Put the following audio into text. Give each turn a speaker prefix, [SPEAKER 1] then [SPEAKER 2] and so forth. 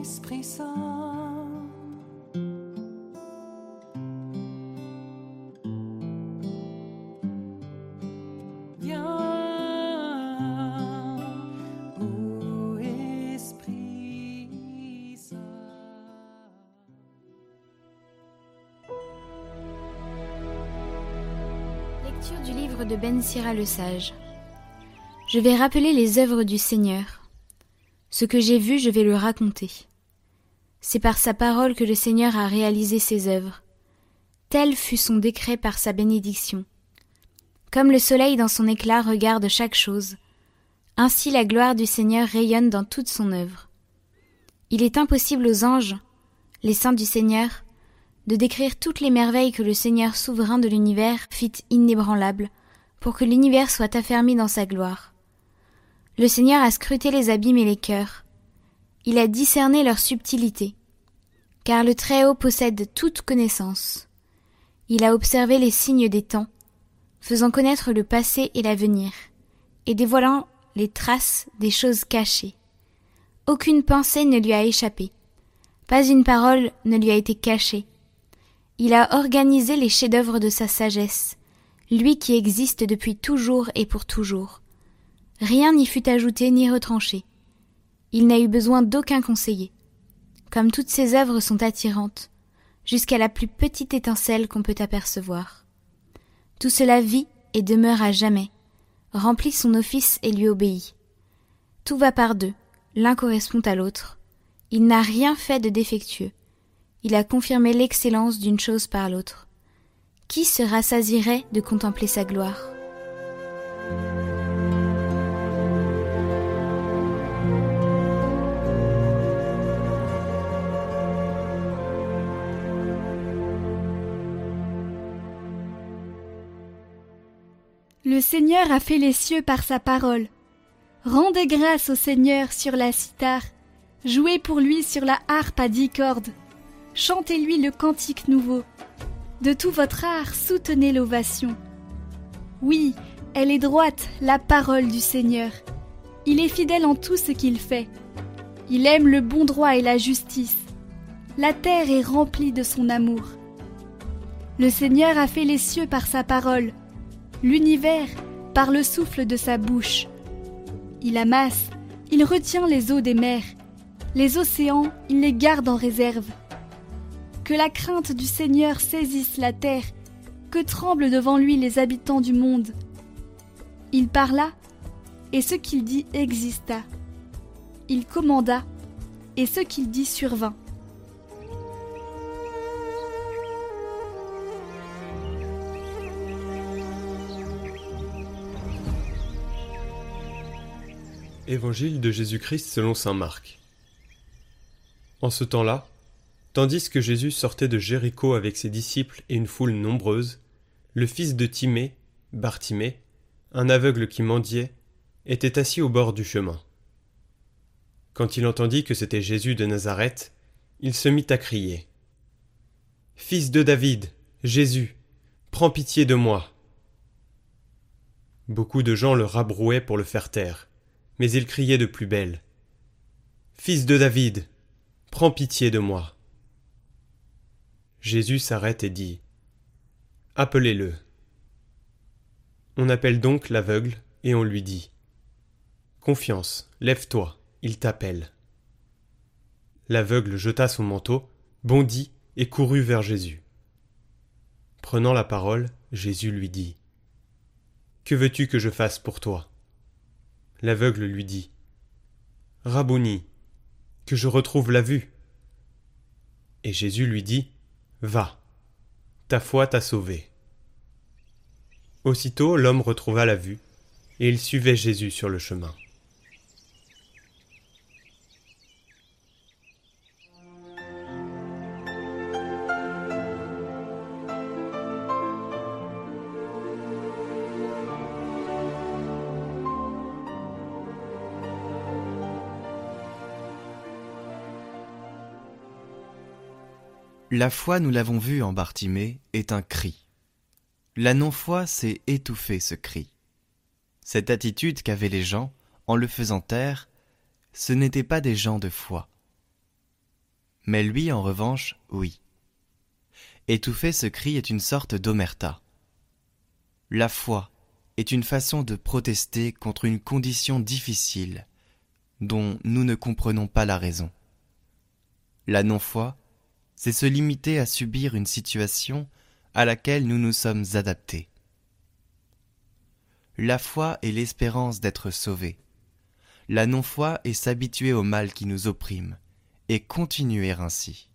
[SPEAKER 1] Esprit Saint.
[SPEAKER 2] Lecture du livre de Ben Sira le Sage. Je vais rappeler les œuvres du Seigneur. Ce que j'ai vu, je vais le raconter. C'est par sa parole que le Seigneur a réalisé ses œuvres. Tel fut son décret par sa bénédiction. Comme le soleil dans son éclat regarde chaque chose, ainsi la gloire du Seigneur rayonne dans toute son œuvre. Il est impossible aux anges, les saints du Seigneur, de décrire toutes les merveilles que le Seigneur souverain de l'univers fit inébranlable, pour que l'univers soit affermi dans sa gloire. Le Seigneur a scruté les abîmes et les cœurs. Il a discerné leur subtilité. Car le Très-Haut possède toute connaissance. Il a observé les signes des temps, faisant connaître le passé et l'avenir, et dévoilant les traces des choses cachées. Aucune pensée ne lui a échappé. Pas une parole ne lui a été cachée. Il a organisé les chefs-d'œuvre de sa sagesse, lui qui existe depuis toujours et pour toujours. Rien n'y fut ajouté ni retranché. Il n'a eu besoin d'aucun conseiller. Comme toutes ses œuvres sont attirantes, jusqu'à la plus petite étincelle qu'on peut apercevoir. Tout cela vit et demeure à jamais, remplit son office et lui obéit. Tout va par deux, l'un correspond à l'autre. Il n'a rien fait de défectueux. Il a confirmé l'excellence d'une chose par l'autre. Qui se rassasirait de contempler sa gloire?
[SPEAKER 3] Le Seigneur a fait les cieux par sa parole. Rendez grâce au Seigneur sur la cithare, jouez pour lui sur la harpe à dix cordes, chantez-lui le cantique nouveau. De tout votre art, soutenez l'ovation. Oui, elle est droite, la parole du Seigneur. Il est fidèle en tout ce qu'il fait. Il aime le bon droit et la justice. La terre est remplie de son amour. Le Seigneur a fait les cieux par sa parole, l'univers par le souffle de sa bouche. Il amasse, il retient les eaux des mers, les océans, il les garde en réserve. Que la crainte du Seigneur saisisse la terre, que tremblent devant lui les habitants du monde. Il parla, et ce qu'il dit exista. Il commanda, et ce qu'il dit survint.
[SPEAKER 4] Évangile de Jésus-Christ selon saint Marc. En ce temps-là, tandis que Jésus sortait de Jéricho avec ses disciples et une foule nombreuse, le fils de Timée, Bartimée, un aveugle qui mendiait, était assis au bord du chemin. Quand il entendit que c'était Jésus de Nazareth, il se mit à crier. Fils de David, Jésus, prends pitié de moi. Beaucoup de gens le rabrouaient pour le faire taire mais il criait de plus belle. Fils de David, prends pitié de moi. Jésus s'arrête et dit. Appelez-le. On appelle donc l'aveugle, et on lui dit. Confiance, lève-toi, il t'appelle. L'aveugle jeta son manteau, bondit et courut vers Jésus. Prenant la parole, Jésus lui dit. Que veux-tu que je fasse pour toi? L'aveugle lui dit Rabouni, que je retrouve la vue. Et Jésus lui dit Va, ta foi t'a sauvé. Aussitôt l'homme retrouva la vue, et il suivait Jésus sur le chemin.
[SPEAKER 5] La foi, nous l'avons vu en Bartimée, est un cri. La non-foi, c'est étouffer ce cri. Cette attitude qu'avaient les gens, en le faisant taire, ce n'étaient pas des gens de foi. Mais lui, en revanche, oui. Étouffer ce cri est une sorte d'omerta. La foi est une façon de protester contre une condition difficile dont nous ne comprenons pas la raison. La non-foi, c'est se limiter à subir une situation à laquelle nous nous sommes adaptés. La foi est l'espérance d'être sauvé. La non-foi est s'habituer au mal qui nous opprime et continuer ainsi.